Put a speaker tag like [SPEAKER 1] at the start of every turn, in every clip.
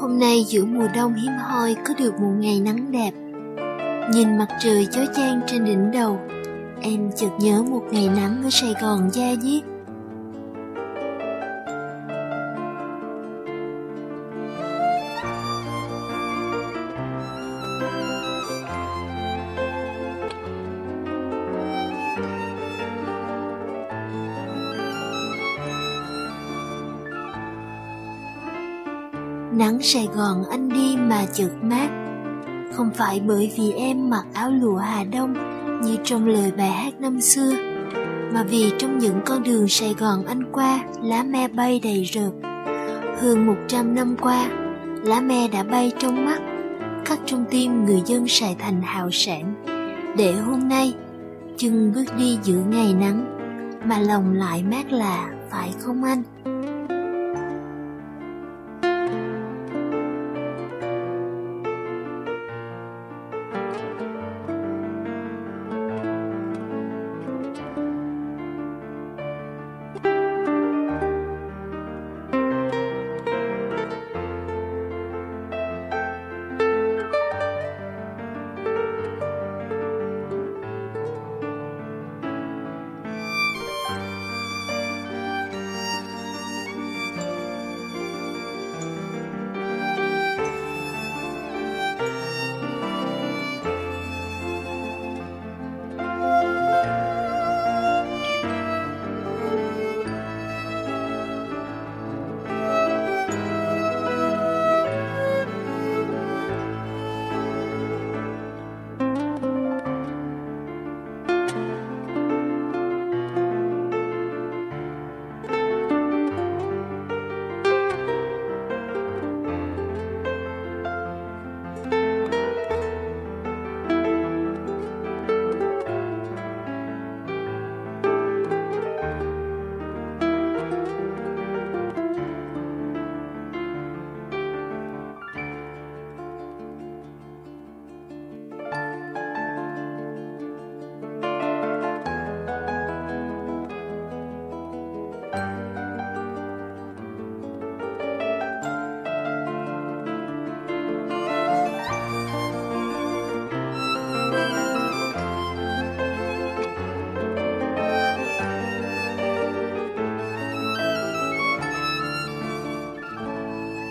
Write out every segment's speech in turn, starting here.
[SPEAKER 1] Hôm nay giữa mùa đông hiếm hoi có được một ngày nắng đẹp. Nhìn mặt trời chói chang trên đỉnh đầu, em chợt nhớ một ngày nắng ở Sài Gòn da diết. Sài Gòn anh đi mà chợt mát. Không phải bởi vì em mặc áo lụa Hà Đông, Như trong lời bài hát năm xưa, Mà vì trong những con đường Sài Gòn anh qua, Lá me bay đầy rợp. Hơn 100 năm qua, Lá me đã bay trong mắt, Khắc trong tim người dân Sài Thành hào sản Để hôm nay Chân bước đi giữa ngày nắng, Mà lòng lại mát lạ, phải không anh?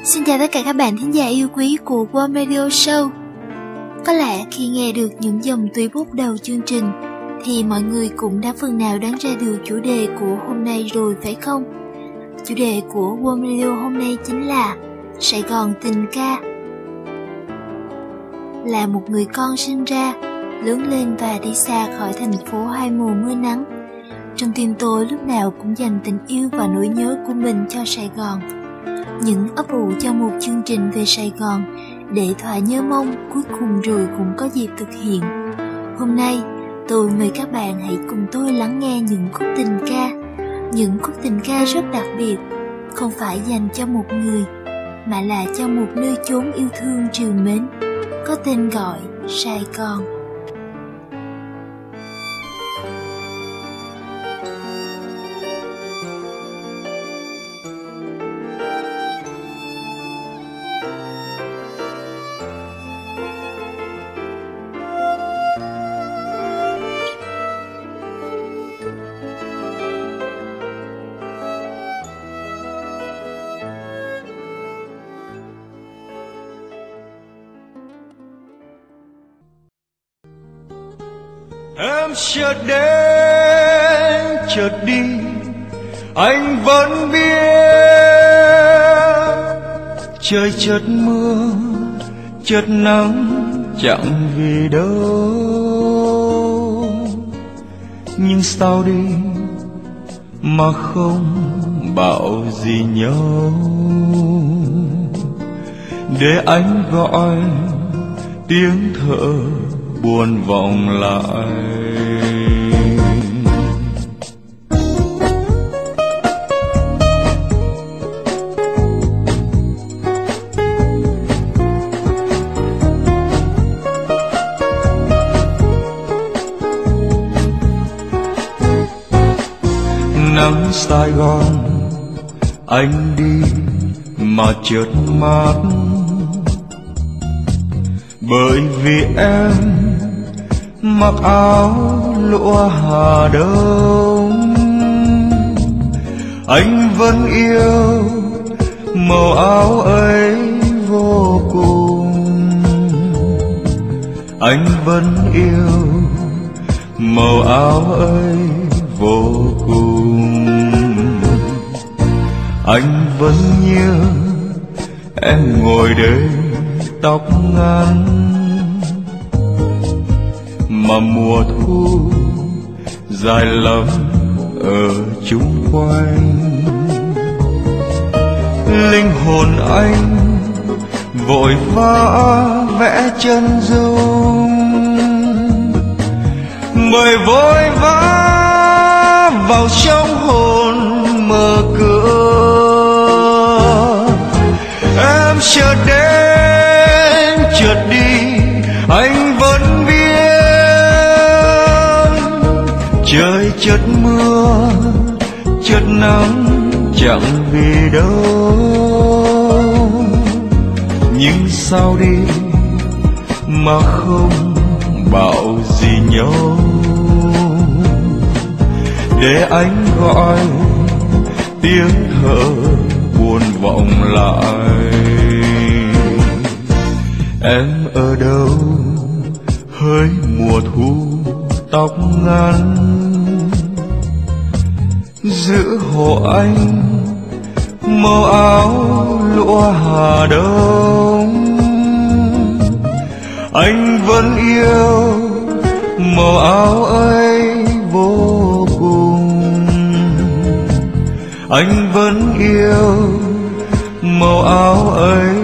[SPEAKER 1] Xin chào tất cả các bạn thính giả yêu quý của Warm Radio Show. Có lẽ khi nghe được những dòng tùy bút đầu chương trình Thì mọi người cũng đã phần nào đoán ra được chủ đề của hôm nay rồi phải không? Chủ đề của Warm Radio hôm nay chính là Sài Gòn tình ca. Là một người con sinh ra, lớn lên và đi xa khỏi thành phố hai mùa mưa nắng. Trong tim tôi lúc nào cũng dành tình yêu và nỗi nhớ của mình cho Sài Gòn những ấp ủ cho một chương trình về Sài Gòn để thỏa nhớ mong cuối cùng rồi cũng có dịp thực hiện. Hôm nay, tôi mời các bạn hãy cùng tôi lắng nghe những khúc tình ca, những khúc tình ca rất đặc biệt, không phải dành cho một người, mà là cho một nơi chốn yêu thương triều mến, có tên gọi Sài Gòn.
[SPEAKER 2] Chợt đến, chợt đi. Anh vẫn biết trời chợt mưa, chợt nắng chẳng vì đâu. Nhưng sao đi mà không bảo gì nhau? Để anh gọi tiếng thở buồn vọng lại. Sài Gòn. Anh đi mà chợt mát. Bởi vì em mặc áo lụa hà đông. Anh vẫn yêu màu áo ấy vô cùng. Anh vẫn yêu màu áo ấy vô anh vẫn nhớ em ngồi đây tóc ngắn. Mà mùa thu dài lắm ở chung quanh. Linh hồn anh vội vã vẽ chân dung. Bởi vội vã vào trong hồn mở cửa chợt đến chợt đi, anh vẫn biết. Trời chợt mưa chợt nắng, chẳng vì đâu. Nhưng sao đi mà không bảo gì nhau? Để anh gọi tiếng thở buồn vọng lại. Em ở đâu? Hơi mùa thu tóc ngắn. Giữa hồ anh, màu áo lụa hà đông. Anh vẫn yêu màu áo ấy vô cùng. Anh vẫn yêu màu áo ấy.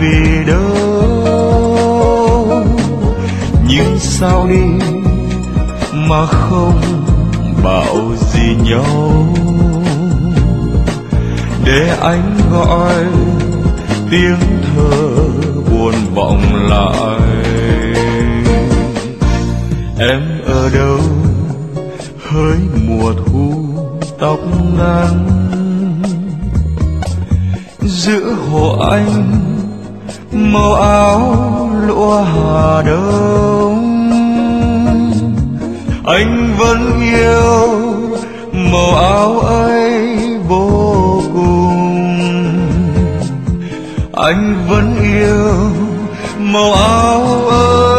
[SPEAKER 2] Về đâu? Nhưng sao đi mà không bảo gì nhau? Để anh gọi tiếng thở buồn vọng lại. Em ở đâu? Hỡi mùa thu tóc ngắn. Giữa hồ anh màu áo lụa hà đông. Anh vẫn yêu màu áo ấy vô cùng. Anh vẫn yêu màu áo
[SPEAKER 1] ấy.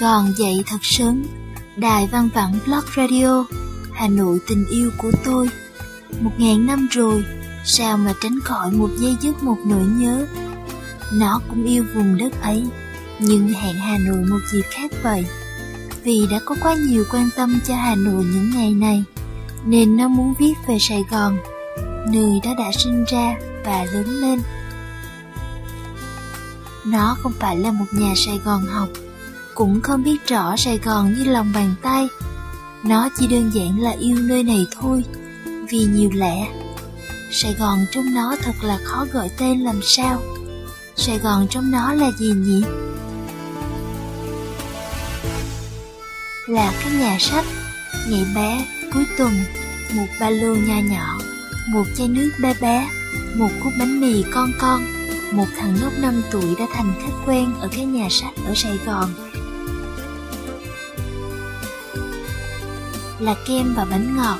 [SPEAKER 1] Gòn dậy thật sớm, đài văn vẳng Blog Radio, Hà Nội tình yêu của tôi. Một ngàn năm rồi, sao mà tránh khỏi một giây giấc một nỗi nhớ. Nó cũng yêu vùng đất ấy, nhưng hẹn Hà Nội một dịp khác vậy. Vì đã có quá nhiều quan tâm cho Hà Nội những ngày này, nên nó muốn viết về Sài Gòn, nơi nó đã sinh ra và lớn lên. Nó không phải là một nhà Sài Gòn học, cũng không biết rõ Sài Gòn như lòng bàn tay. Nó chỉ đơn giản là yêu nơi này thôi, vì nhiều lẽ. Sài Gòn trong nó thật là khó gọi tên làm sao. Sài Gòn trong nó là gì nhỉ? Là các nhà sách, ngày bé, cuối tuần, một ba lô nho nhỏ, một chai nước bé bé, một cúc bánh mì con con, một thằng nhóc 5 tuổi đã thành khách quen ở cái nhà sách ở Sài Gòn. Là kem và bánh ngọt,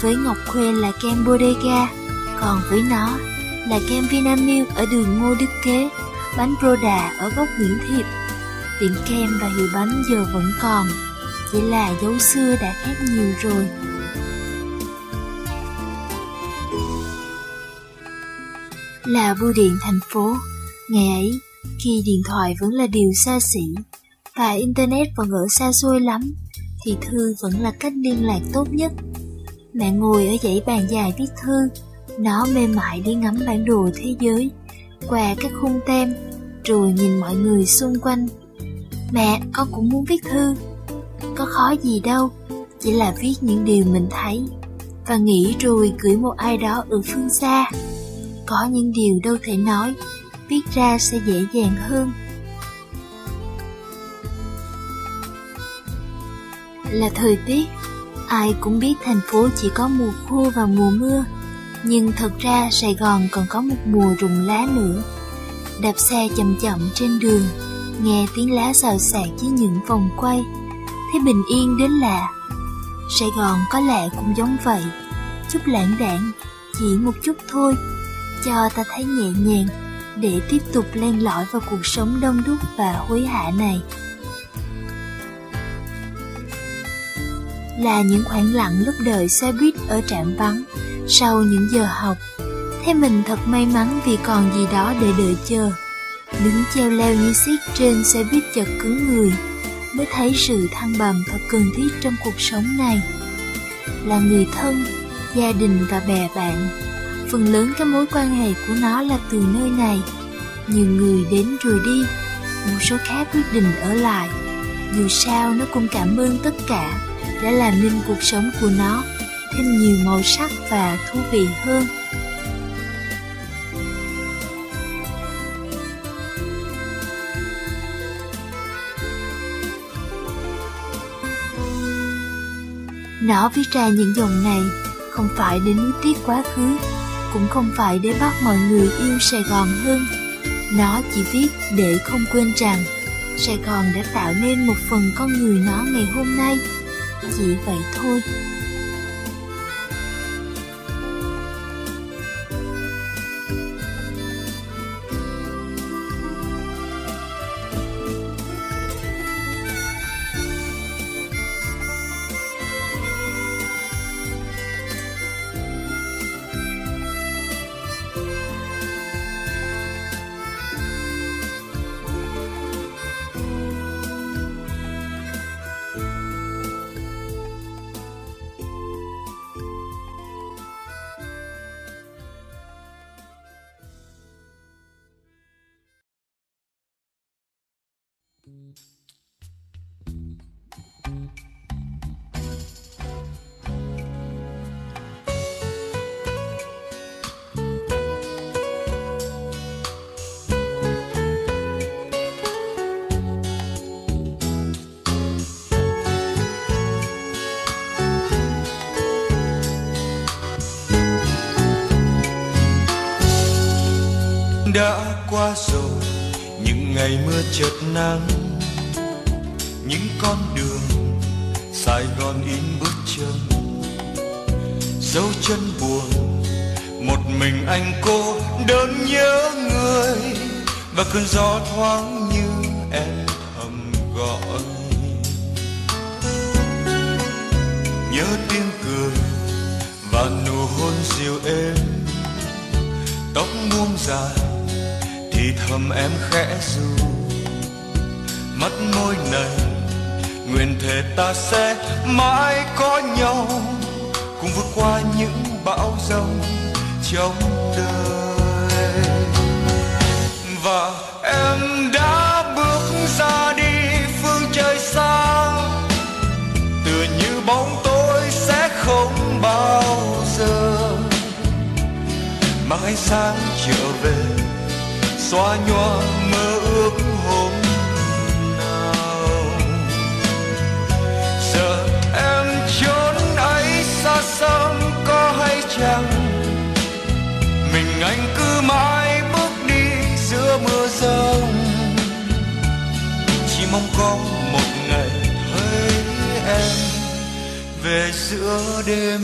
[SPEAKER 1] với Ngọc Khuê là kem Bodega, còn với nó là kem Vinamilk ở đường Ngô Đức Kế, bánh Broda ở góc Nguyễn Thiệp. Tiệm kem và hiệu bánh giờ vẫn còn, chỉ là dấu xưa đã khác nhiều rồi. Là bưu điện thành phố, ngày ấy, khi điện thoại vẫn là điều xa xỉ, và Internet vẫn ở xa xôi lắm, thì thư vẫn là cách liên lạc tốt nhất. Mẹ ngồi ở dãy bàn dài viết thư, nó mê mại đi ngắm bản đồ thế giới, qua các khung tem, rồi nhìn mọi người xung quanh. Mẹ, con cũng muốn viết thư. Có khó gì đâu, chỉ là viết những điều mình thấy, và nghĩ rồi gửi một ai đó ở phương xa. Có những điều đâu thể nói, viết ra sẽ dễ dàng hơn. Là thời tiết, ai cũng biết thành phố chỉ có mùa khô và mùa mưa, nhưng thật ra Sài Gòn còn có một mùa rụng lá nữa. Đạp xe chậm chậm trên đường, nghe tiếng lá xào xạc dưới những vòng quay, thấy bình yên đến lạ. Sài Gòn có lẽ cũng giống vậy, chút lãng đãng chỉ một chút thôi, cho ta thấy nhẹ nhàng để tiếp tục len lỏi vào cuộc sống đông đúc và hối hả này. Là những khoảng lặng lúc đợi xe buýt ở trạm vắng sau những giờ học. Thế mình thật may mắn vì còn gì đó để đợi chờ. Đứng treo leo như xiết trên xe buýt chật cứng người, mới thấy sự thăng bằng thật cần thiết trong cuộc sống này. Là người thân, gia đình và bè bạn. Phần lớn các mối quan hệ của nó là từ nơi này. Nhiều người đến rồi đi, một số khác quyết định ở lại. Dù sao nó cũng cảm ơn tất cả đã làm nên cuộc sống của nó thêm nhiều màu sắc và thú vị hơn. Nó viết ra những dòng này không phải để nuối tiếc quá khứ, cũng không phải để bắt mọi người yêu Sài Gòn hơn. Nó chỉ viết để không quên rằng Sài Gòn đã tạo nên một phần con người nó ngày hôm nay. Chỉ vậy thôi.
[SPEAKER 2] Ngày mưa chợt nắng, những con đường sài gòn in bước chân. Dấu chân buồn, một mình anh cô đơn nhớ người, và cơn gió thoáng như em thầm gọi. Nhớ tiếng cười và nụ hôn dịu êm, tóc buông dài thì thầm em khẽ ru, mắt môi này nguyện thề ta sẽ mãi có nhau, cùng vượt qua những bão giông trong đời. Và em đã bước ra đi phương trời xa tựa như bóng tối sẽ không bao giờ mang ánh sáng xóa nhòa mơ ước hôm nào. Giờ em trốn ấy xa xăm có hay chăng? Mình anh cứ mãi bước đi giữa mưa rông. Chỉ mong có một ngày thấy em về giữa đêm.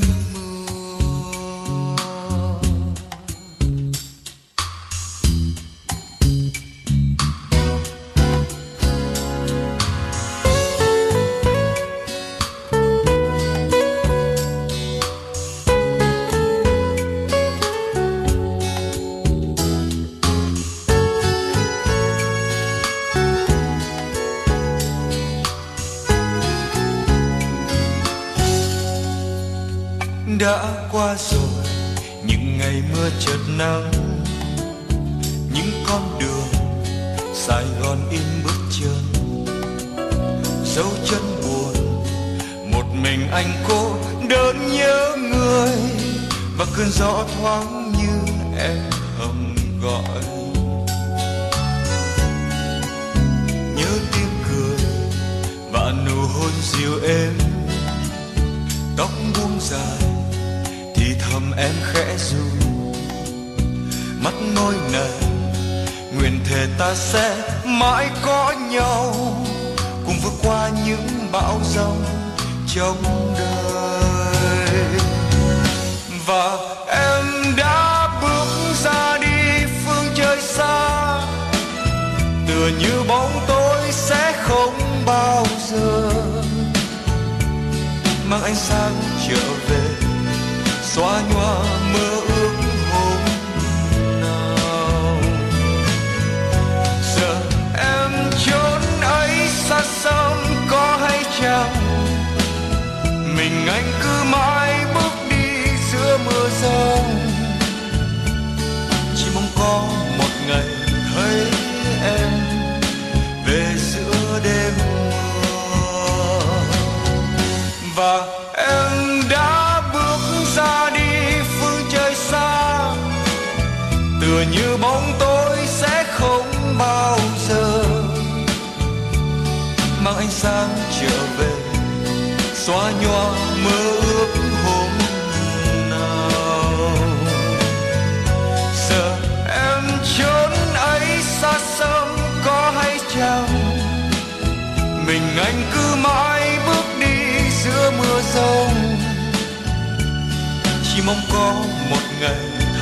[SPEAKER 2] Mong có một ngày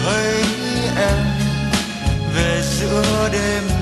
[SPEAKER 2] thấy em về giữa đêm.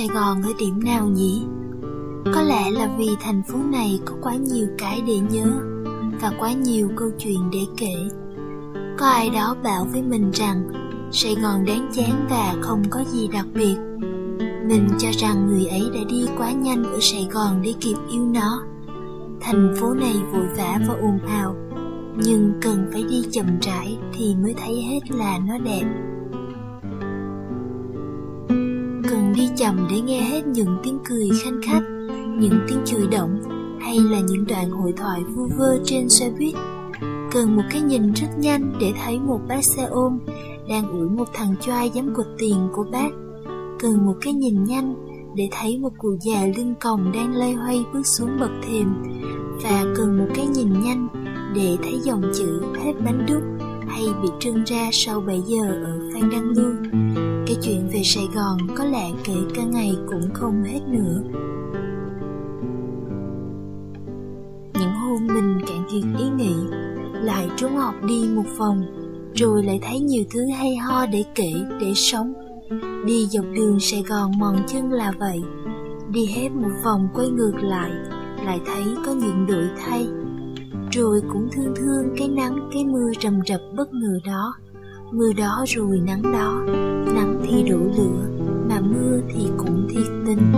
[SPEAKER 1] Sài Gòn ở điểm nào nhỉ? Có lẽ là vì thành phố này có quá nhiều cái để nhớ và quá nhiều câu chuyện để kể. Có ai đó bảo với mình rằng Sài Gòn đáng chán và không có gì đặc biệt. Mình cho rằng người ấy đã đi quá nhanh ở Sài Gòn để kịp yêu nó. Thành phố này vội vã và ồn ào, nhưng cần phải đi chậm rãi thì mới thấy hết là nó đẹp. Đi chậm để nghe hết những tiếng cười khanh khách, những tiếng chửi động hay là những đoạn hội thoại vu vơ trên xe buýt. Cần một cái nhìn rất nhanh để thấy một bác xe ôm đang ủi một thằng choai dám cột tiền của bác. Cần một cái nhìn nhanh để thấy một cụ già lưng còng đang lây hoay bước xuống bậc thềm và cần một cái nhìn nhanh để thấy dòng chữ hết bánh đúc hay bị trưng ra sau 7 giờ ở Phan Đăng Lưu. Cái chuyện về Sài Gòn có lẽ kể cả ngày cũng không hết nữa. Những hôm mình cạn kiệt ý nghĩ, lại trốn học đi một vòng, rồi lại thấy nhiều thứ hay ho để kể, để sống. Đi dọc đường Sài Gòn mòn chân là vậy, đi hết một vòng quay ngược lại, lại thấy có những đổi thay rồi cũng thương thương cái nắng cái mưa rầm rập bất ngờ đó mưa đó rồi nắng đó, nắng thì đổ lửa, mà mưa thì cũng thiệt tình.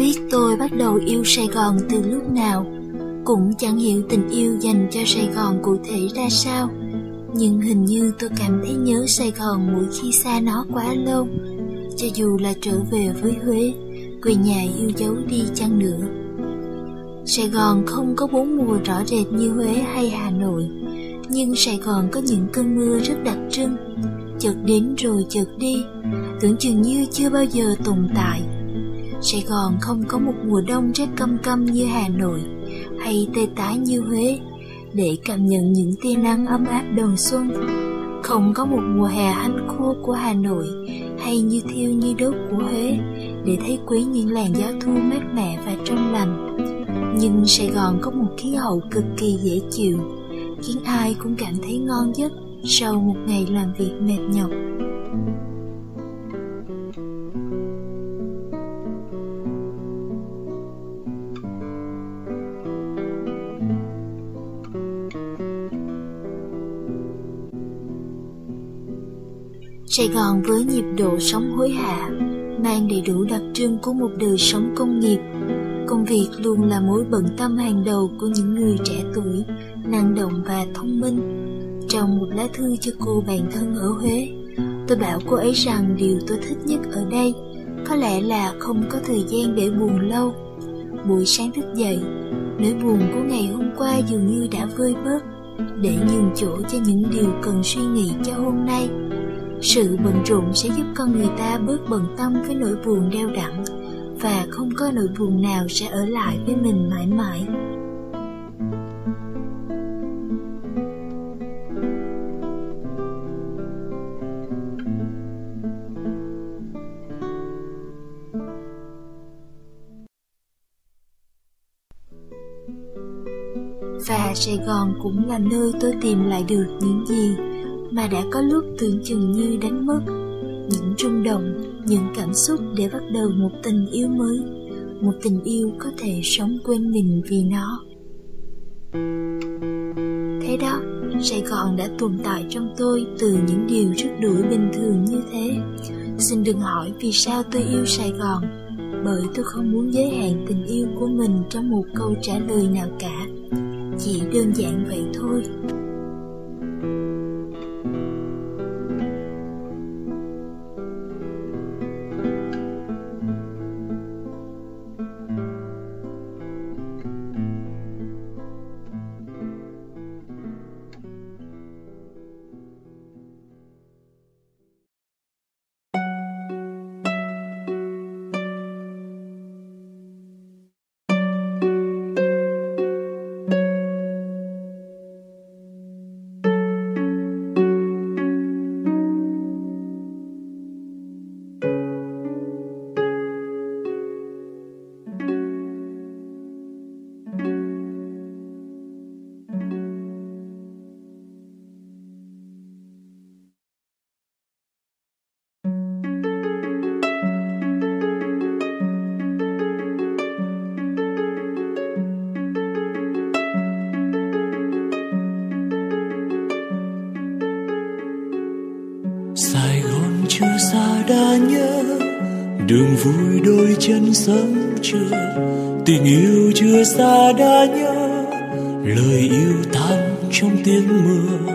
[SPEAKER 1] Biết tôi bắt đầu yêu Sài Gòn từ lúc nào, Cũng chẳng hiểu tình yêu dành cho Sài Gòn cụ thể ra sao. Nhưng hình như tôi cảm thấy nhớ Sài Gòn mỗi khi xa nó quá lâu. Cho dù là trở về với Huế, Quê nhà yêu dấu đi chăng nữa. Sài Gòn không có bốn mùa rõ rệt như Huế hay Hà Nội, Nhưng Sài Gòn có những cơn mưa rất đặc trưng. Chợt đến rồi chợt đi, Tưởng chừng như chưa bao giờ tồn tại. Sài Gòn không có một mùa đông rét căm căm như Hà Nội hay tê tái như Huế để cảm nhận những tia nắng ấm áp đầu xuân. Không có một mùa hè hanh khô của Hà Nội hay như thiêu như đốt của Huế để thấy quý những làn gió thu mát mẻ và trong lành. Nhưng Sài Gòn có một khí hậu cực kỳ dễ chịu, khiến ai cũng cảm thấy ngon giấc sau một ngày làm việc mệt nhọc. Sài Gòn với nhịp độ sống hối hả mang đầy đủ đặc trưng của một đời sống công nghiệp. Công việc luôn là mối bận tâm hàng đầu của những người trẻ tuổi, năng động và thông minh. Trong một lá thư cho cô bạn thân ở Huế, tôi bảo cô ấy rằng điều tôi thích nhất ở đây có lẽ là không có thời gian để buồn lâu. Buổi sáng thức dậy, nỗi buồn của ngày hôm qua dường như đã vơi bớt để nhường chỗ cho những điều cần suy nghĩ cho hôm nay sự bận rộn sẽ giúp con người ta bớt bận tâm với nỗi buồn đeo đẳng và không có nỗi buồn nào sẽ ở lại với mình mãi mãi. Và Sài Gòn cũng là nơi tôi tìm lại được những gì mà đã có lúc tưởng chừng như đánh mất. Những rung động, những cảm xúc để bắt đầu một tình yêu mới. Một tình yêu có thể sống quên mình vì nó. Thế đó, sài gòn đã tồn tại trong tôi từ những điều rất đuổi bình thường như thế. Xin đừng hỏi vì sao tôi yêu sài gòn, bởi tôi không muốn giới hạn tình yêu của mình trong một câu trả lời nào cả. Chỉ đơn giản vậy thôi.
[SPEAKER 3] Tình yêu chưa xa đã nhớ, lời yêu tan trong tiếng mưa.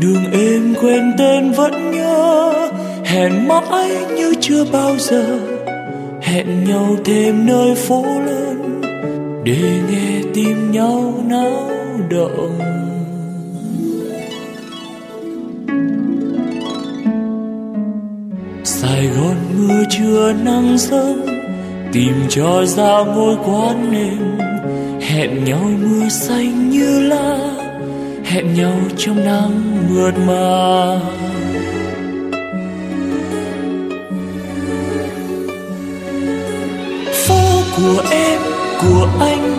[SPEAKER 3] Đường em quên tên vẫn nhớ, hẹn mãi như chưa bao giờ. Hẹn nhau thêm nơi phố lớn, để nghe tim nhau náo động. Sài Gòn mưa chưa nắng sớm tìm cho ra ngôi quán đêm hẹn nhau mưa xanh như lá. Hẹn nhau trong nắng mượt mà. Phố của em, của anh,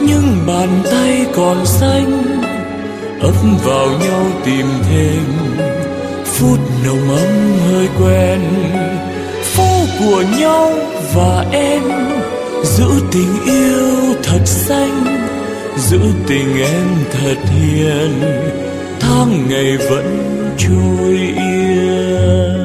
[SPEAKER 3] nhưng bàn tay còn xanh. Ấp vào nhau tìm thêm phút nồng ấm hơi quen. Phố của nhau và em giữ tình yêu thật xanh, giữ tình em thật hiền, tháng ngày vẫn trôi yên.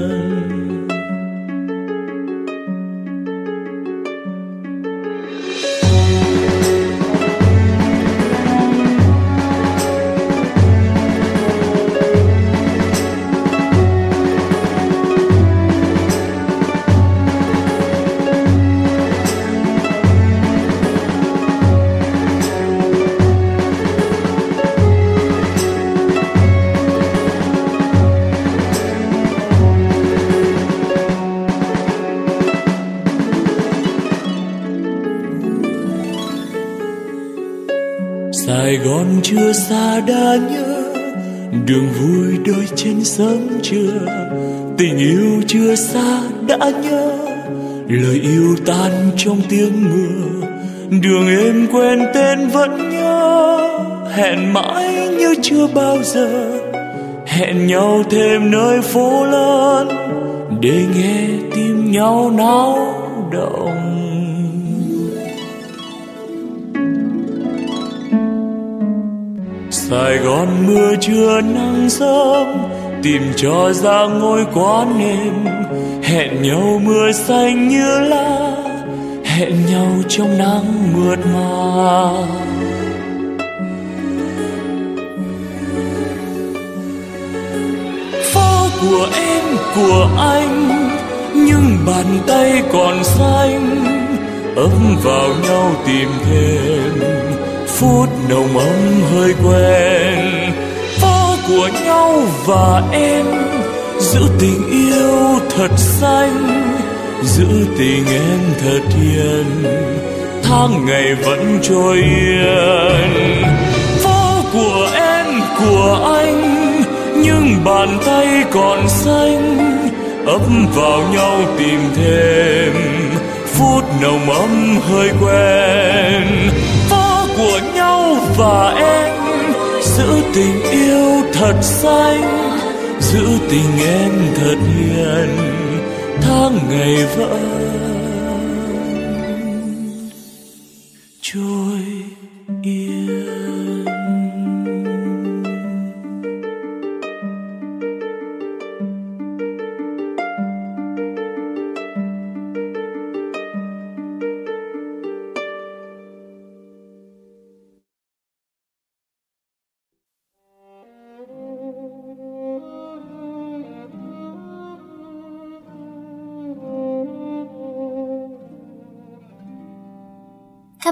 [SPEAKER 3] Mưa chưa xa đã nhớ đường vui đôi trên sớm chưa. Tình yêu chưa xa đã nhớ lời yêu tan trong tiếng mưa. Đường em quen tên vẫn nhớ, hẹn mãi như chưa bao giờ. Hẹn nhau thêm nơi phố lớn, để nghe tim nhau náo động Sài Gòn mưa trưa nắng sớm, tìm cho ra ngôi quán em hẹn nhau mưa xanh như lá, hẹn nhau trong nắng mượt mà. Phố của em, của anh, nhưng bàn tay còn xanh, ấm vào nhau tìm thêm phút nồng ấm hơi quen. Phố của nhau và em giữ tình yêu thật xanh, giữ tình em thật hiền tháng ngày vẫn trôi yên. Phố của em, của anh, nhưng bàn tay còn xanh ấm vào nhau tìm thêm phút nồng ấm hơi quen và em giữ tình yêu thật xanh,
[SPEAKER 2] giữ tình em thật hiền, tháng ngày vẫn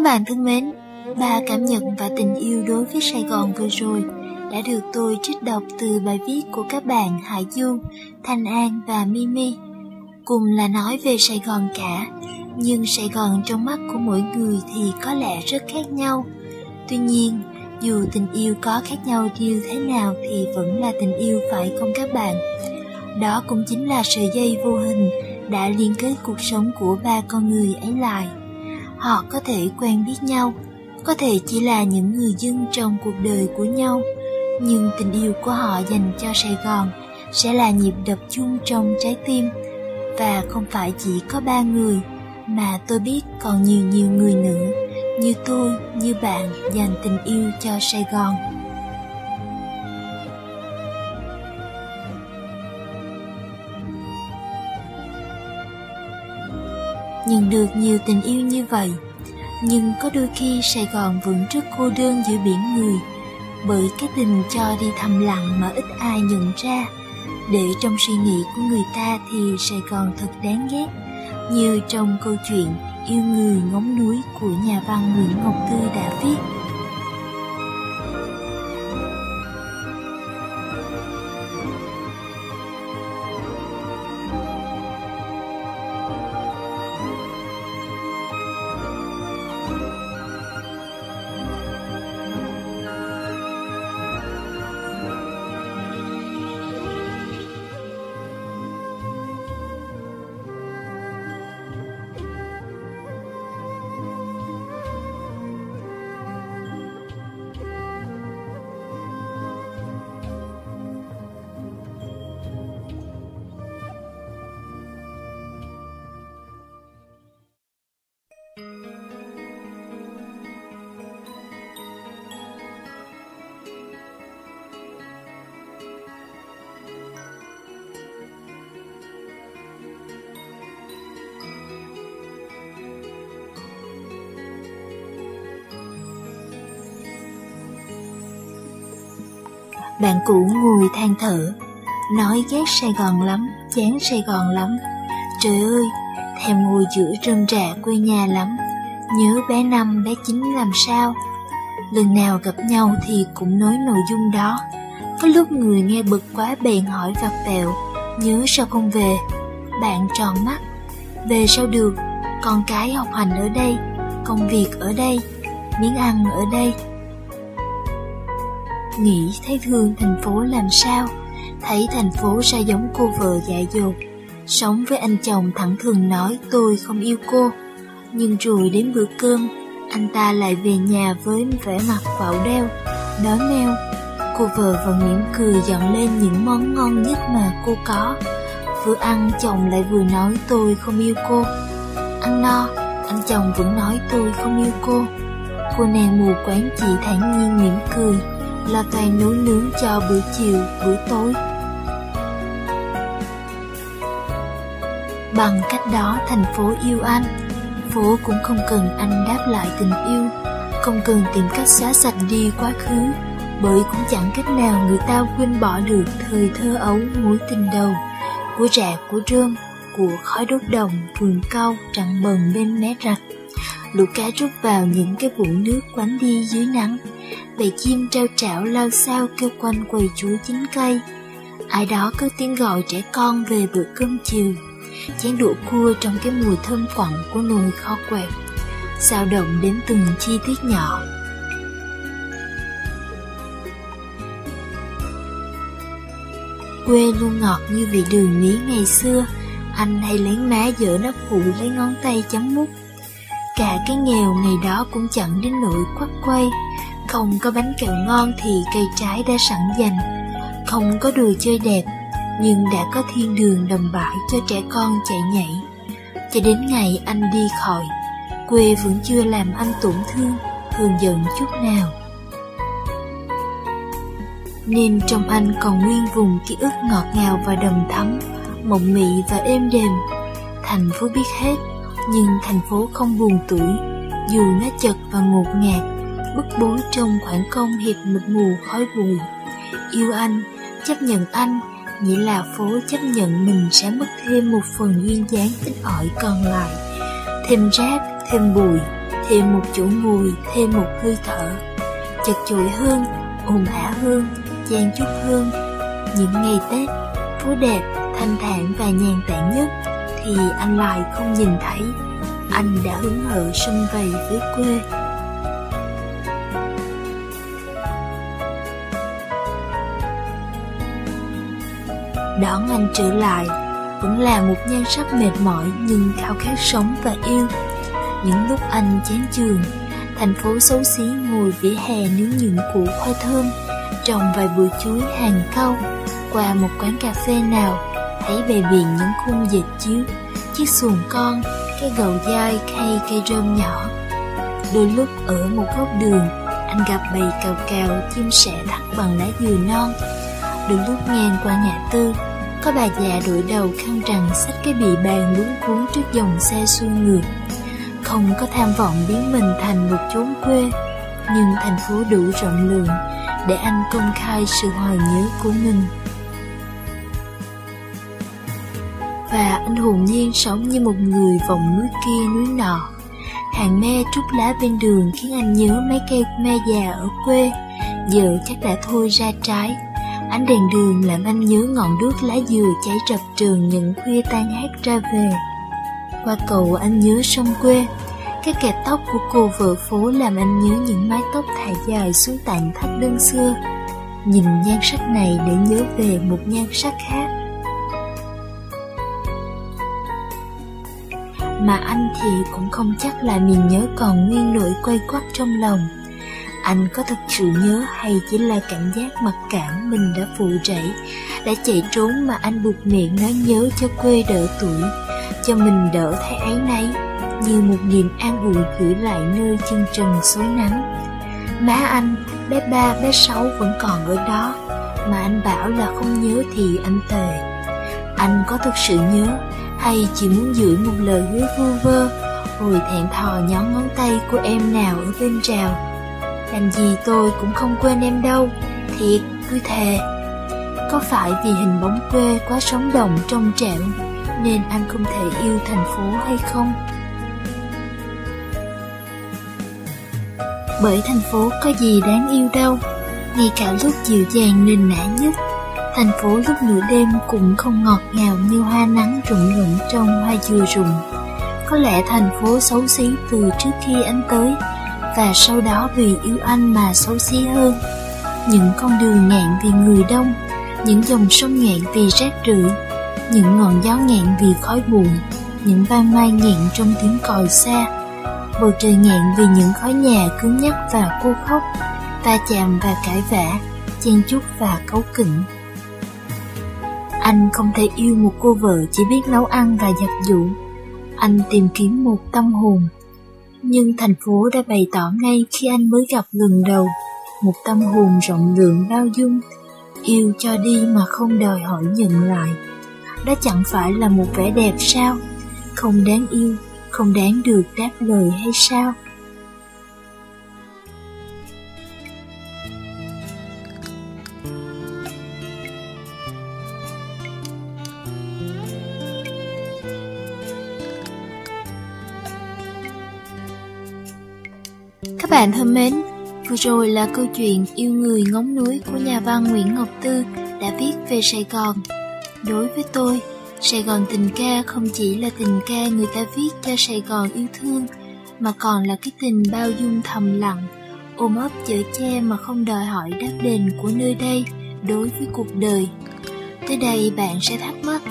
[SPEAKER 1] bạn thân mến, ba cảm nhận và tình yêu đối với Sài Gòn vừa rồi đã được tôi trích đọc từ bài viết của các bạn Hải Dương, Thanh An và Mimi. Cùng là nói về Sài Gòn cả, nhưng Sài Gòn trong mắt của mỗi người thì có lẽ rất khác nhau. Tuy nhiên, dù tình yêu có khác nhau như thế nào thì vẫn là tình yêu phải không các bạn? Đó cũng chính là sợi dây vô hình đã liên kết cuộc sống của ba con người ấy lại họ có thể quen biết nhau, có thể chỉ là những người dân trong cuộc đời của nhau. Nhưng tình yêu của họ dành cho sài gòn sẽ là nhịp đập chung trong trái tim. Và không phải chỉ có ba người, mà tôi biết còn nhiều nhiều người nữa, như tôi, như bạn dành tình yêu cho sài gòn. Nhận được nhiều tình yêu như vậy. Nhưng có đôi khi sài gòn vững rất cô đơn giữa biển người, bởi cái tình cho đi thầm lặng mà ít ai nhận ra. Để trong suy nghĩ của người ta thì sài gòn thật đáng ghét, như trong câu chuyện yêu người ngóng núi của nhà văn nguyễn ngọc tư đã viết. Bạn cũ ngồi than thở. Nói ghét Sài Gòn lắm, Chán Sài Gòn lắm. Trời ơi, Thèm ngồi giữa rơm rạ quê nhà lắm. Nhớ bé năm, bé chín làm sao? Lần nào gặp nhau thì cũng nói nội dung đó. Có lúc người nghe bực quá bèn hỏi vặt vẹo, Nhớ sao không về? Bạn tròn mắt, Về sao được? Con cái học hành ở đây, Công việc ở đây, Miếng ăn ở đây nghĩ thấy thương thành phố làm sao, thấy thành phố ra giống cô vợ dại dột. Sống với anh chồng thẳng thường nói, tôi không yêu cô. Nhưng rồi đến bữa cơm, anh ta lại về nhà với vẻ mặt vạo đeo đói meo. Cô vợ vẫn mỉm cười dọn lên những món ngon nhất mà cô có. Vừa ăn chồng lại vừa nói, tôi không yêu cô. Ăn no, anh chồng vẫn nói, tôi không yêu cô. Cô nàng mù quáng chỉ thản nhiên mỉm cười là toàn nấu nướng cho bữa chiều, bữa tối. Bằng cách đó thành phố yêu anh, phố cũng không cần anh đáp lại tình yêu, không cần tìm cách xóa sạch đi quá khứ, bởi cũng chẳng cách nào người ta quên bỏ được thời thơ ấu mối tình đầu, của rạ của rơm, của khói đốt đồng, vườn cau trắng bần bên mé rạch. Lũ cá rút vào những cái vũng nước quánh đi dưới nắng, bầy chim trao trảo lao sao kêu quanh quầy chuối chín cây. Ai đó có tiếng gọi trẻ con về bữa cơm chiều, chén đũa cua trong cái mùi thơm quặn của nồi kho quẹt, sao động đến từng chi tiết nhỏ. Quê luôn ngọt như vị đường mía ngày xưa, anh hay lén má dở nắp phụ lấy ngón tay chấm mút. Cả cái nghèo ngày đó cũng chẳng đến nỗi quắt quay, không có bánh kẹo ngon thì cây trái đã sẵn dành Không có đồ chơi đẹp, nhưng đã có thiên đường đồng bãi cho trẻ con chạy nhảy. Cho đến ngày anh đi khỏi, quê vẫn chưa làm anh tổn thương, thường giận chút nào. Nên trong anh còn nguyên vùng ký ức ngọt ngào và đầm thắm, mộng mị và êm đềm. Thành phố biết hết, nhưng thành phố không buồn tuổi, dù nó chật và ngột ngạt, bức bối trong khoảng công hiệp mịt mù khói bụi. Yêu anh, chấp nhận anh, nghĩa là phố chấp nhận mình sẽ mất thêm một phần duyên dáng ít ỏi còn lại. Thêm rác, thêm bụi, thêm một chỗ ngồi, thêm một hơi thở. Chật chội hơn, ồn ả hơn, chan chút hơn. Những ngày Tết, phố đẹp, thanh thản và nhàn tản nhất thì anh lại không nhìn thấy. Anh đã hứng hở sum vầy với quê. Đón anh trở lại vẫn là một nhan sắc mệt mỏi nhưng khao khát sống và yêu. Những lúc anh chán trường, thành phố xấu xí ngồi vỉa hè nướng những củ khoai thơm, trồng vài bụi chuối hàng câu, qua một quán cà phê nào, thấy bề biển những khung dệt chiếu, chiếc xuồng con, cái gầu dai hay cây rơm nhỏ. Đôi lúc ở một góc đường, anh gặp bầy cào cào chim sẻ thắt bằng lá dừa non. Đôi lúc ngang qua ngã tư, có bà già đội đầu khăn rằng xách cái bị bàn luống cuốn trước dòng xe xuôi ngược. Không có tham vọng biến mình thành một chốn quê, nhưng thành phố đủ rộng lượng để anh công khai sự hoài nhớ của mình. Và anh hồn nhiên sống như một người vòng núi kia núi nọ. Hàng me trúc lá bên đường khiến anh nhớ mấy cây me già ở quê, giờ chắc đã thôi ra trái. Ánh đèn đường làm anh nhớ ngọn đuốc lá dừa cháy rập trường những khuya tan hát ra về. Qua cầu anh nhớ sông quê, cái kẹp tóc của cô vợ phố làm anh nhớ những mái tóc thả dài xuống tạnh thắt lưng xưa. Nhìn nhan sắc này để nhớ về một nhan sắc khác. Mà anh thì cũng không chắc là niềm nhớ còn nguyên nỗi quay quắt trong lòng. Anh có thật sự nhớ hay chỉ là cảm giác mặc cảm mình đã phụ rẫy, đã chạy trốn mà anh buộc miệng nói nhớ cho quê đỡ tuổi, cho mình đỡ thấy ấy nấy, như một niềm an ủi gửi lại nơi chân trần xối nắng. Má anh, bé ba, bé sáu vẫn còn ở đó, mà anh bảo là không nhớ thì anh tề. Anh có thật sự nhớ, hay chỉ muốn giữ một lời hứa vu vơ, hồi thẹn thò nhón ngón tay của em nào ở bên trào làm gì tôi cũng không quên em đâu. Thiệt, cứ thề. Có phải vì hình bóng quê quá sống động trong trẻo Nên anh không thể yêu thành phố hay không? Bởi thành phố có gì đáng yêu đâu. Ngay cả lúc dịu dàng nền nã nhất Thành phố lúc nửa đêm cũng không ngọt ngào như hoa nắng rụng rụng trong hoa dừa rụng. Có lẽ thành phố xấu xí từ trước khi anh tới và sau đó vì yêu anh mà xấu xí hơn. Những con đường ngạn vì người đông, những dòng sông ngạn vì rác rưởi, những ngọn gió ngạn vì khói bụi, những vang mai ngạn trong tiếng còi xa, bầu trời ngạn vì những khói nhà cứng nhắc và cô khóc, va chạm và cãi vã, chen chúc và cấu kỉnh. Anh không thể yêu một cô vợ chỉ biết nấu ăn và giặt giũ. Anh tìm kiếm một tâm hồn nhưng thành phố đã bày tỏ ngay khi anh mới gặp lần đầu. Một tâm hồn rộng lượng bao dung, yêu cho đi mà không đòi hỏi nhận lại. Đó chẳng phải là một vẻ đẹp sao? Không đáng yêu, không đáng được đáp lời hay sao? Bạn thân mến, vừa rồi là câu chuyện Yêu người ngóng núi của nhà văn Nguyễn Ngọc Tư đã viết về Sài Gòn. Đối với tôi, Sài Gòn tình ca không chỉ là tình ca người ta viết cho Sài Gòn yêu thương, mà còn là cái tình bao dung thầm lặng, ôm ấp chở che mà không đòi hỏi đáp đền của nơi đây đối với cuộc đời. Tới đây bạn sẽ thắc mắc,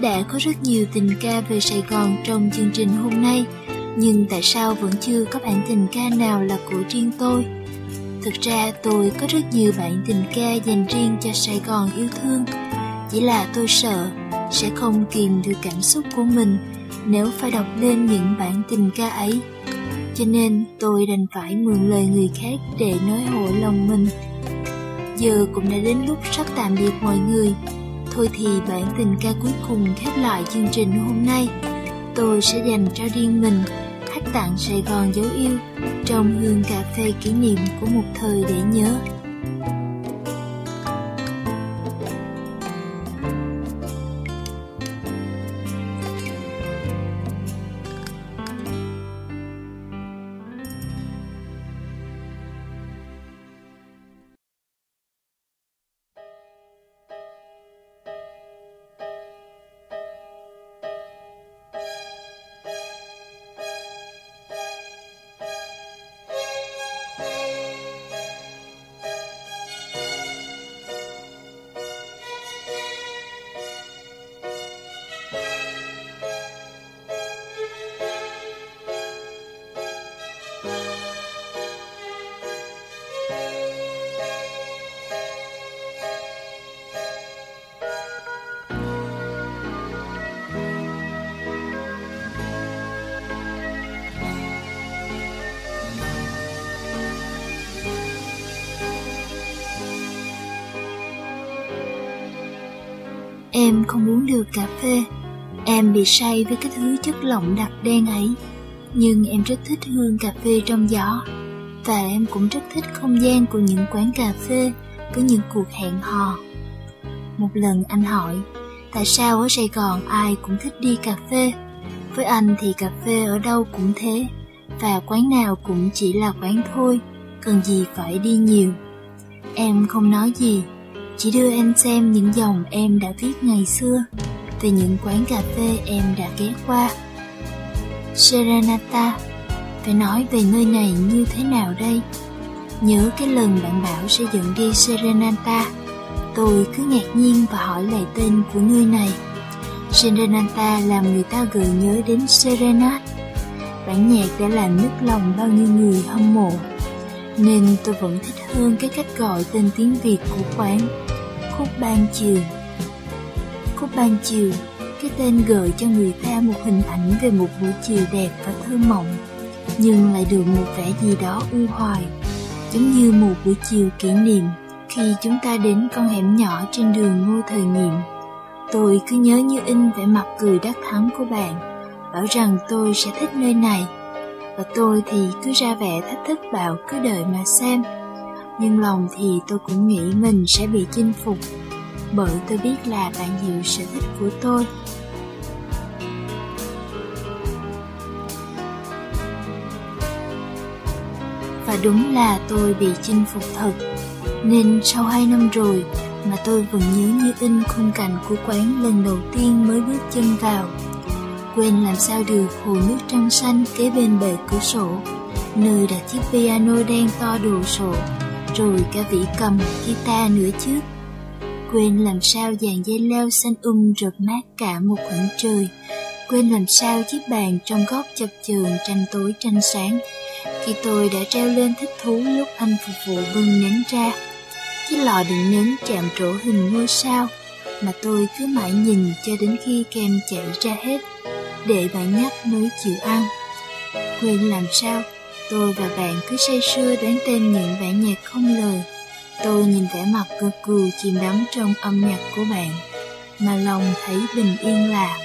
[SPEAKER 1] đã có rất nhiều tình ca về Sài Gòn trong chương trình hôm nay, nhưng tại sao vẫn chưa có bản tình ca nào là của riêng tôi? Thực ra tôi có rất nhiều bản tình ca dành riêng cho Sài Gòn yêu thương. Chỉ là tôi sợ sẽ không kìm được cảm xúc của mình nếu phải đọc lên những bản tình ca ấy. Cho nên tôi đành phải mượn lời người khác để nói hộ lòng mình. Giờ cũng đã đến lúc sắp tạm biệt mọi người. Thôi thì bản tình ca cuối cùng khép lại chương trình hôm nay. Tôi sẽ dành cho riêng mình hát tặng Sài Gòn dấu yêu, trong hương cà phê kỷ niệm của một thời để nhớ. Được cà phê. Em bị say với cái thứ chất lỏng đặc đen ấy, Nhưng em rất thích hương cà phê trong gió, Và em cũng rất thích không gian của những quán cà phê Với những cuộc hẹn hò. Một lần anh hỏi, Tại sao ở Sài Gòn ai cũng thích đi cà phê? Với anh thì cà phê ở đâu cũng thế, Và quán nào cũng chỉ là quán thôi, Cần gì phải đi nhiều? Em không nói gì chỉ đưa em xem những dòng em đã viết ngày xưa về những quán cà phê em đã ghé qua. Serenata, phải nói về nơi này như thế nào đây? Nhớ cái lần bạn bảo sẽ dẫn đi Serenata, tôi cứ ngạc nhiên và hỏi lại tên của nơi này. Serenata làm người ta gợi nhớ đến Serenat. Bản nhạc đã làm nức lòng bao nhiêu người hâm mộ nên tôi vẫn thích hơn cái cách gọi tên tiếng Việt của quán khúc ban chiều. Khúc ban chiều, cái tên gợi cho người ta một hình ảnh về một buổi chiều đẹp và thơ mộng, nhưng lại được một vẻ gì đó u hoài, giống như một buổi chiều kỷ niệm khi chúng ta đến con hẻm nhỏ trên đường ngô thời nghiệm. Tôi cứ nhớ như in vẻ mặt cười đắc thắng của bạn, bảo rằng tôi sẽ thích nơi này và tôi thì cứ ra vẻ thách thức bảo cứ đợi mà xem. Nhưng lòng thì tôi cũng nghĩ mình sẽ bị chinh phục, bởi tôi biết là bạn hiểu sở thích của tôi. Và đúng là tôi bị chinh phục thật, nên sau hai năm rồi mà tôi vẫn nhớ như in khung cảnh của quán lần đầu tiên mới bước chân vào quên làm sao được hồ nước trong xanh kế bên bề cửa sổ. Nơi đặt chiếc piano đen to đồ sộ, rồi cả vĩ cầm guitar nữa chứ quên làm sao dàn dây leo xanh um rợp mát cả một khoảng trời. Quên làm sao chiếc bàn trong góc chập chờn tranh tối tranh sáng. Khi tôi đã treo lên thích thú lúc anh phục vụ bưng nến ra chiếc lò đựng nến chạm trổ hình ngôi sao mà tôi cứ mãi nhìn cho đến khi kem chảy ra hết để bạn nhắc mới chịu ăn quên làm sao Tôi và bạn cứ say sưa đoán tên những bản nhạc không lời. Tôi nhìn vẻ mặt cực cù chìm đắm trong âm nhạc của bạn, mà lòng thấy bình yên lạ.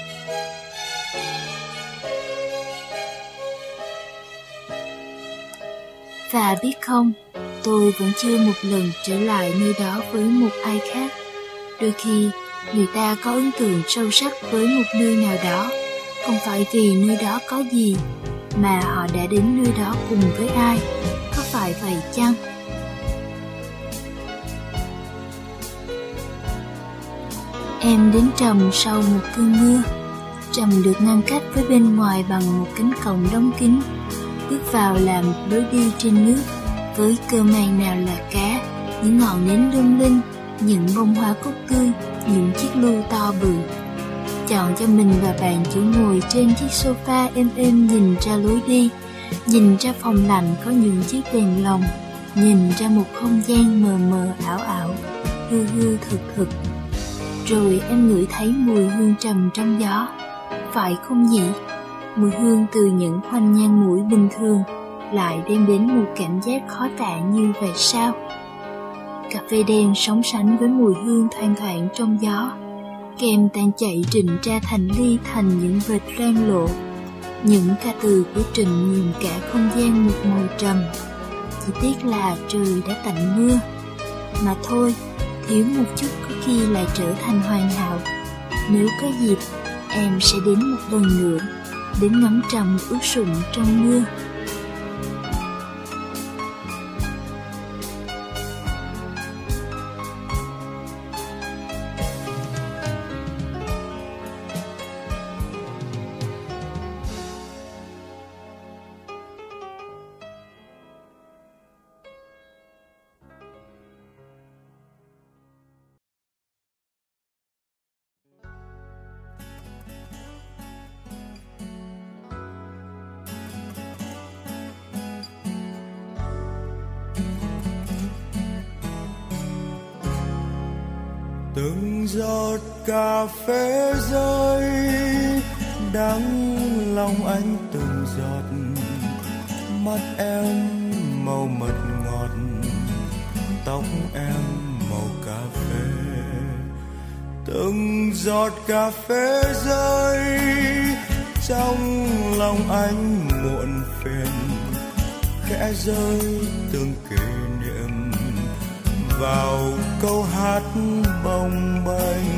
[SPEAKER 1] Và biết không, tôi vẫn chưa một lần trở lại nơi đó với một ai khác. Đôi khi, người ta có ấn tượng sâu sắc với một nơi nào đó, không phải vì nơi đó có gì, mà họ đã đến nơi đó cùng với ai, có phải vậy chăng? Em đến trầm sau một cơn mưa. Trầm được ngăn cách với bên ngoài bằng một cánh cổng đóng kín, bước vào làm lối đi trên nước. Với cơ màng nào là cá, những ngọn nến lung linh, những bông hoa cúc tươi, những chiếc lu to bự chọn cho mình và bạn chỗ ngồi trên chiếc sofa êm êm nhìn ra lối đi, nhìn ra phòng lạnh có những chiếc đèn lồng, nhìn ra một không gian mờ mờ ảo ảo, hư hư thực thực. Rồi em ngửi thấy mùi hương trầm trong gió, phải không nhỉ? Mùi hương từ những khoanh nhang mũi bình thường lại đem đến một cảm giác khó tả như vậy sao? Cà phê đen sóng sánh với mùi hương thoang thoảng trong gió. Kem tan chảy trịnh ra thành ly thành những vệt loang lộ. Những ca từ của Trịnh nhìn cả không gian một màu trầm. Chỉ tiếc là trời đã tạnh mưa. Mà thôi, thiếu một chút có khi lại trở thành hoàn hảo. Nếu có dịp, em sẽ đến một lần nữa, đến ngắm trầm ướt sũng trong mưa.
[SPEAKER 2] Cà phê rơi, đắng lòng anh từng giọt. Mắt em màu mật ngọt, tóc em màu cà phê. Từng giọt cà phê rơi, trong lòng anh muộn phiền. Khẽ rơi từng kỷ niệm, vào câu hát bồng bềnh.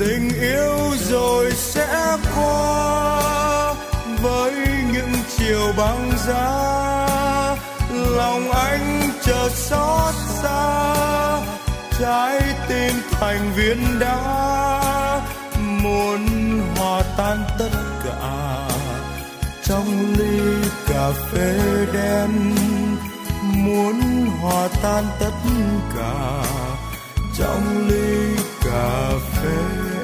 [SPEAKER 2] Tình yêu rồi sẽ qua với những chiều băng giá. Lòng anh chờ xót xa, trái tim thành viên đá. Muốn hòa tan tất cả trong ly cà phê đen. Muốn hòa tan tất cả trong ly cà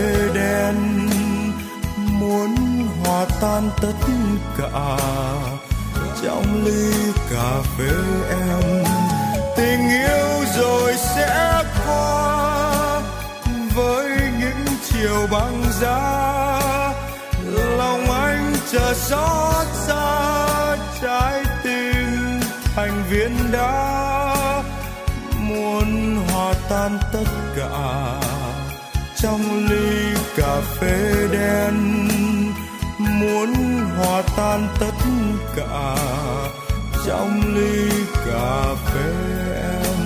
[SPEAKER 2] cà đen, muốn hòa tan tất cả. Trong ly cà phê em, tình yêu rồi sẽ qua. Với những chiều băng giá, lòng anh chờ xót xa. Trái tim thành viên đá, muốn hòa tan tất cả trong ly cà phê đen, muốn hòa tan tất cả trong ly cà phê em.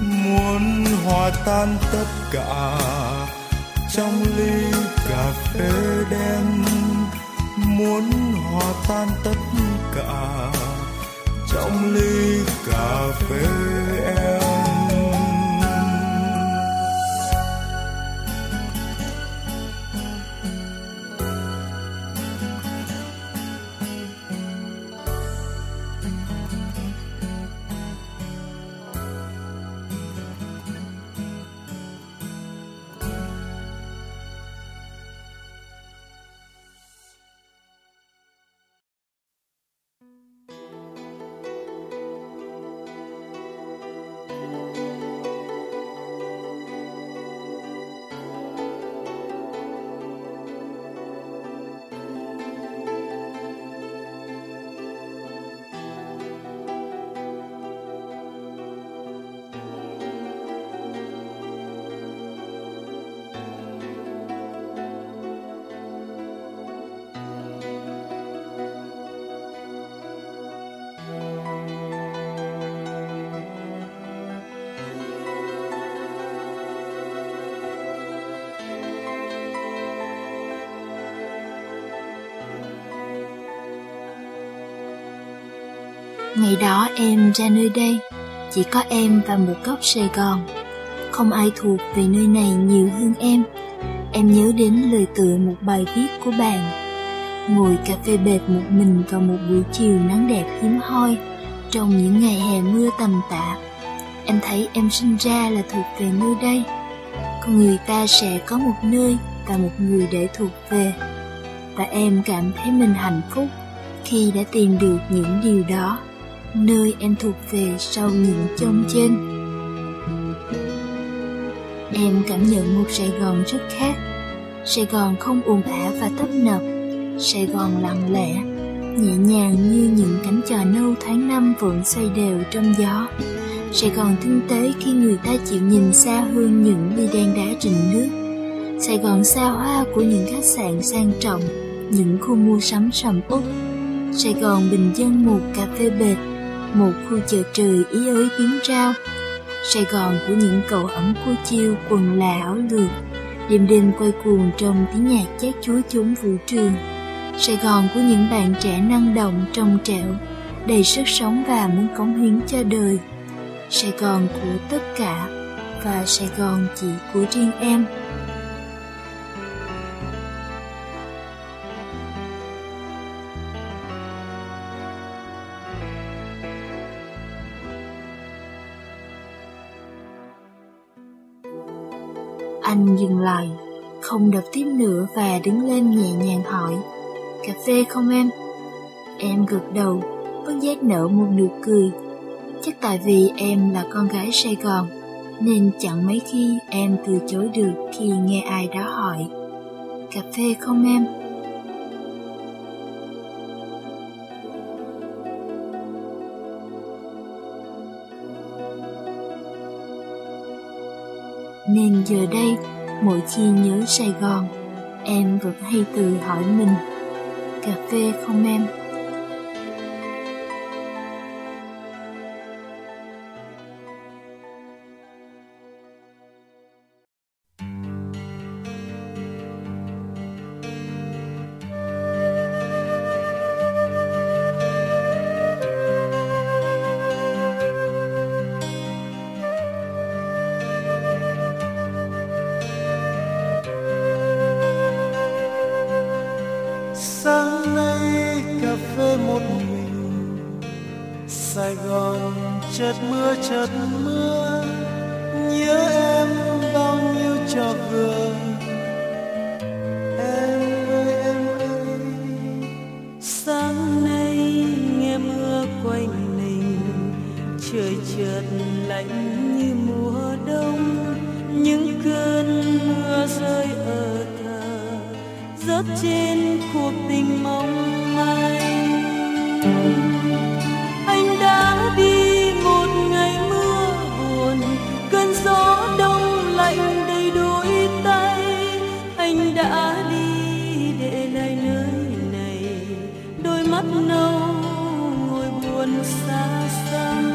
[SPEAKER 2] Muốn hòa tan tất cả trong ly cà phê đen, muốn hòa tan tất cả trong ly cà phê em.
[SPEAKER 1] Ngày đó em ra nơi đây, chỉ có em và một góc Sài Gòn. Không ai thuộc về nơi này nhiều hơn em. Em nhớ đến lời tựa một bài viết của bạn. Ngồi cà phê bệt một mình vào một buổi chiều nắng đẹp hiếm hoi, trong những ngày hè mưa tầm tạ. Em thấy em sinh ra là thuộc về nơi đây. Con người ta sẽ có một nơi và một người để thuộc về. Và em cảm thấy mình hạnh phúc khi đã tìm được những điều đó nơi em thuộc về sau những chông trên. Em cảm nhận một sài gòn rất khác. Sài gòn không ồn ào và tấp nập. Sài gòn lặng lẽ nhẹ nhàng như những cánh trò nâu tháng năm vượng xoay đều trong gió. Sài gòn tinh tế khi người ta chịu nhìn xa hơn những ly đen đá rình nước. Sài gòn xa hoa của những khách sạn sang trọng những khu mua sắm sầm uất. Sài Gòn bình dân một cà phê bệt, một khu chợ trời ý ới tiếng rao. Sài Gòn của những cậu ẩm cô chiêu quần là áo lược, đêm đêm quay cuồng trong tiếng nhạc chát chúa chốn vũ trường. Sài Gòn của những bạn trẻ năng động trong trẻo, đầy sức sống và muốn cống hiến cho đời. Sài Gòn của tất cả và Sài Gòn chỉ của riêng em. Anh dừng lại, không đập tiếp nữa và đứng lên nhẹ nhàng hỏi Cà phê không em? Em gật đầu, bất giác nở một nụ cười Chắc tại vì em là con gái Sài Gòn Nên chẳng mấy khi em từ chối được khi nghe ai đó hỏi Cà phê không em? Nên giờ đây, mỗi khi nhớ Sài Gòn, em vẫn hay tự hỏi mình, cà phê không em?
[SPEAKER 4] Đã đi để lại
[SPEAKER 5] nơi này. Đôi mắt nâu ngồi buồn xa xăm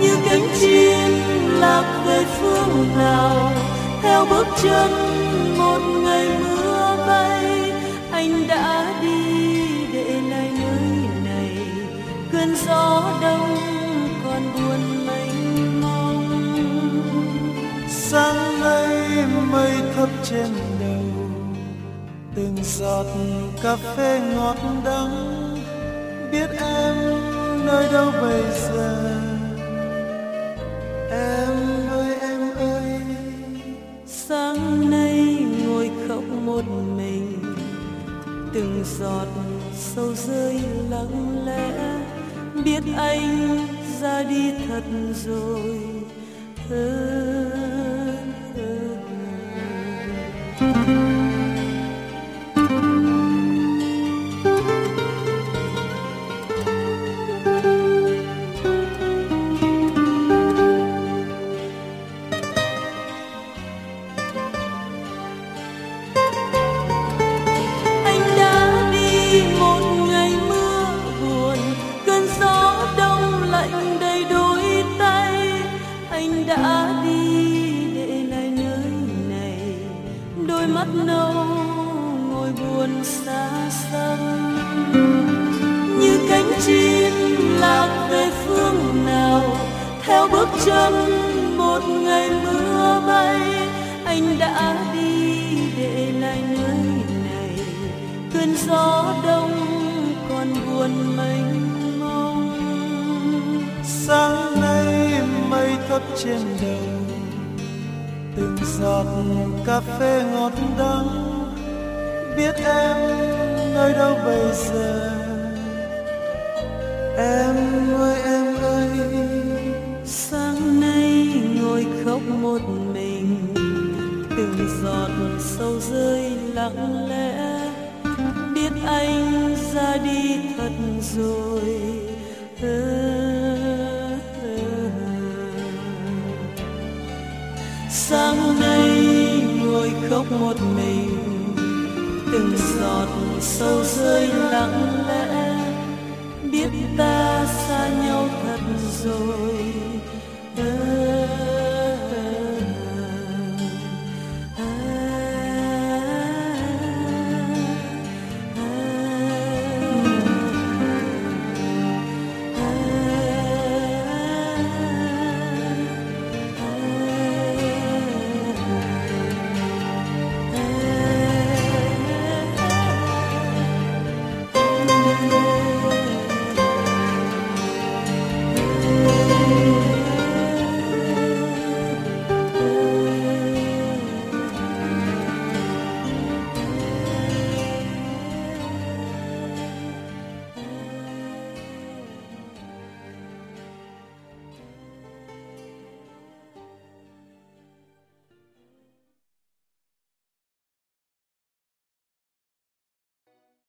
[SPEAKER 5] như cánh chim lạc về phương nào, theo bước chân một ngày mưa
[SPEAKER 4] thấp trên đầu từng giọt cà phê ngọt đắng. Biết em nơi đâu bây giờ? Em ơi em ơi
[SPEAKER 5] sáng nay ngồi khóc một mình. Từng giọt sâu rơi lặng lẽ. Biết anh ra đi thật rồi. Thơ, cơn gió đông còn buồn mênh mông.
[SPEAKER 4] Sáng nay mây thấp trên đầu từng giọt cà phê ngọt đắng. Biết em nơi đâu bây giờ? Em ơi em ơi.
[SPEAKER 5] Sáng nay ngồi khóc một mình, từng giọt sâu rơi lặng lẽ anh ra đi thật rồi. Sáng nay ngồi khóc một mình, từng giọt sâu rơi lặng lẽ, biết ta xa nhau thật rồi.